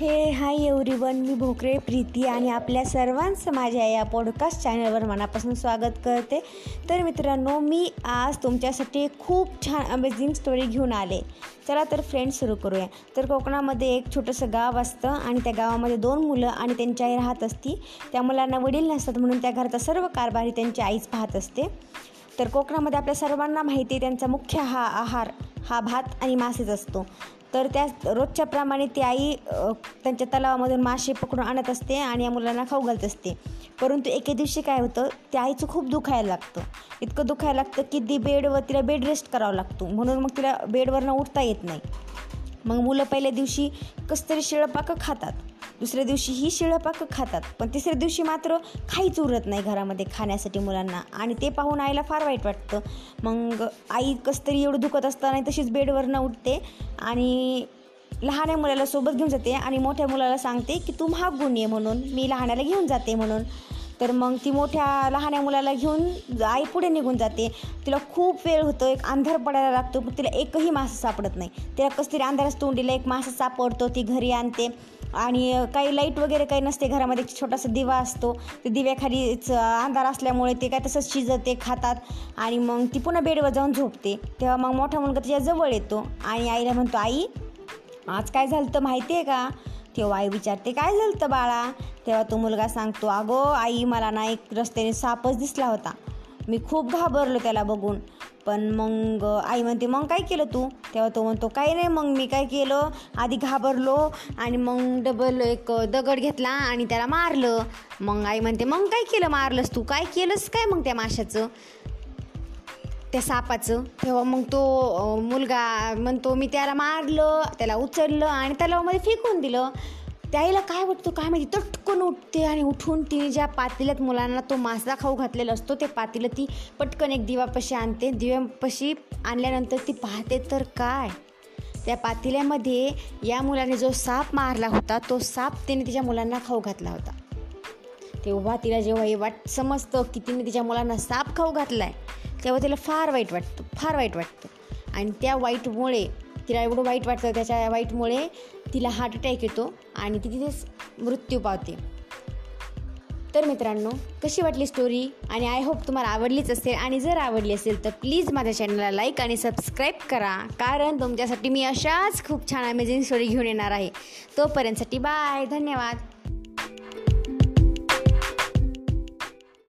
हे hi everyone मी भोकरे प्रीती आणि आपल्या सर्वांचं माझ्या या पॉडकास्ट चॅनलवर मनापासून स्वागत करते. तर मित्रांनो मी आज तुमच्यासाठी खूप छान अमेझिंग स्टोरी घेऊन आले. चला तर फ्रेंड्स सुरू करूया. तर कोकणामध्ये एक छोटंसं गाव असतं आणि त्या गावामध्ये दोन मुलं आणि त्यांची आई राहत असती. त्या मुलांना वडील नसतात म्हणून त्या घराचा सर्व कारभारी त्यांची आईच पाहत असते. तर कोकणामध्ये आपल्या सर्वांना माहिती आहे त्यांचा मुख्य हा आहार हा भात आणि मासेच असतो. तर त्या रोजच्या प्रमाणे ती आई त्यांच्या तलावामधून मासे पकडून आणत असते आणि या मुलांना खाऊ घालत असते. परंतु एके दिवशी काय होतं त्या आईचं खूप दुखायला लागतं. इतकं दुखायला लागतं की ती बेडवर तिला बेड रेस्ट करावा लागतो. म्हणून मग तिला बेडवरनं उठता येत नाही. मग मुलं पहिल्या दिवशी कसं तरी शिळपाकं खातात. दुसऱ्या दिवशी ही शिळपाकं खातात. पण तिसऱ्या दिवशी मात्र काहीच उरत नाही घरामध्ये खाण्यासाठी मुलांना आणि ते पाहून आईला फार वाईट वाटतं. मग आई कसं तरी एवढं दुखत असताना तशीच बेडवरनं उठते आणि लहान्या मुलाला सोबत घेऊन जाते आणि मोठ्या मुलाला सांगते की तू महाग गुण ये म्हणून. मी लहाण्याला घेऊन जाते म्हणून. तर मग ती मोठ्या लहान्या मुलाला घेऊन आई पुढे निघून जाते. तिला खूप वेळ होतो एक अंधार पडायला लागतो पण तिला एकही मासा सापडत नाही. तिला कसं तरी तोंडीला एक मासा सापडतो ती घरी आणते. आणि काही लाइट वगैरे काही नसते घरामध्ये एक छोटासा दिवा असतो. ते दिव्याखालीच अंधार असल्यामुळे ते काय तसंच शिजते खातात. आणि मग ती पुन्हा बेडवर जाऊन झोपते. तेव्हा मग मोठा मुलगा तिच्या जवळ येतो आणि आईला म्हणतो आई आज काय झालं तर माहिती आहे का? तेव्हा आई विचारते काय झालं तर बाळा? तेव्हा तो मुलगा सांगतो अगो आई मला ना एक रस्त्याने सापच दिसला होता. मी खूप घाबरलो त्याला बघून. पण मग आई म्हणते मग काय केलं तू? तेव्हा तो म्हणतो काही नाही मग मी काय केलं? आधी घाबरलो आणि मग डबल एक दगड घेतला आणि त्याला मारलं. मग आई म्हणते मग काय केलं मारलंस तू? काय केलंस काय मग त्या माशाचं? त्या सापाचं. तेव्हा मग तो मुलगा म्हणतो मी त्याला मारलं त्याला उचललं आणि तलावामध्ये फेकून दिलं. त्याईला काय वाटतं काय माहिती तटकन उठते आणि उठून तिने ज्या पातेल्यात मुलांना तो मासा खाऊ घातलेला असतो ते पातेलं ती पटकन एक दिवापाशी आणते. दिव्यापाशी आणल्यानंतर ती पाहते तर काय? त्या पातेल्यामध्ये या मुलाने जो साप मारला होता तो साप तिने तिच्या मुलांना खाऊ घातला होता. तेव्हा तिला जेव्हा हे वाट समजतं की तिने तिच्या मुलांना साप खाऊ घातला आहे तेव्हा तिला फार वाईट वाटतं फार वाईट वाटतं. आणि त्या वाईटमुळे तिला एवढं वाईट वाटतं त्याच्या वाईटमुळे तिला हार्ट अटॅक येतो आणि ती तिथेच मृत्यू पावते. तर मित्रांनो कशी वाटली स्टोरी आणि आय होप तुम्हाला आवडलीच असेल. आणि जर आवडली असेल तर प्लीज माझ्या चॅनलला लाईक आणि सबस्क्राईब करा. कारण तुमच्यासाठी मी अशाच खूप छान अमेझिंग स्टोरी घेऊन येणार आहे. तोपर्यंतसाठी बाय धन्यवाद.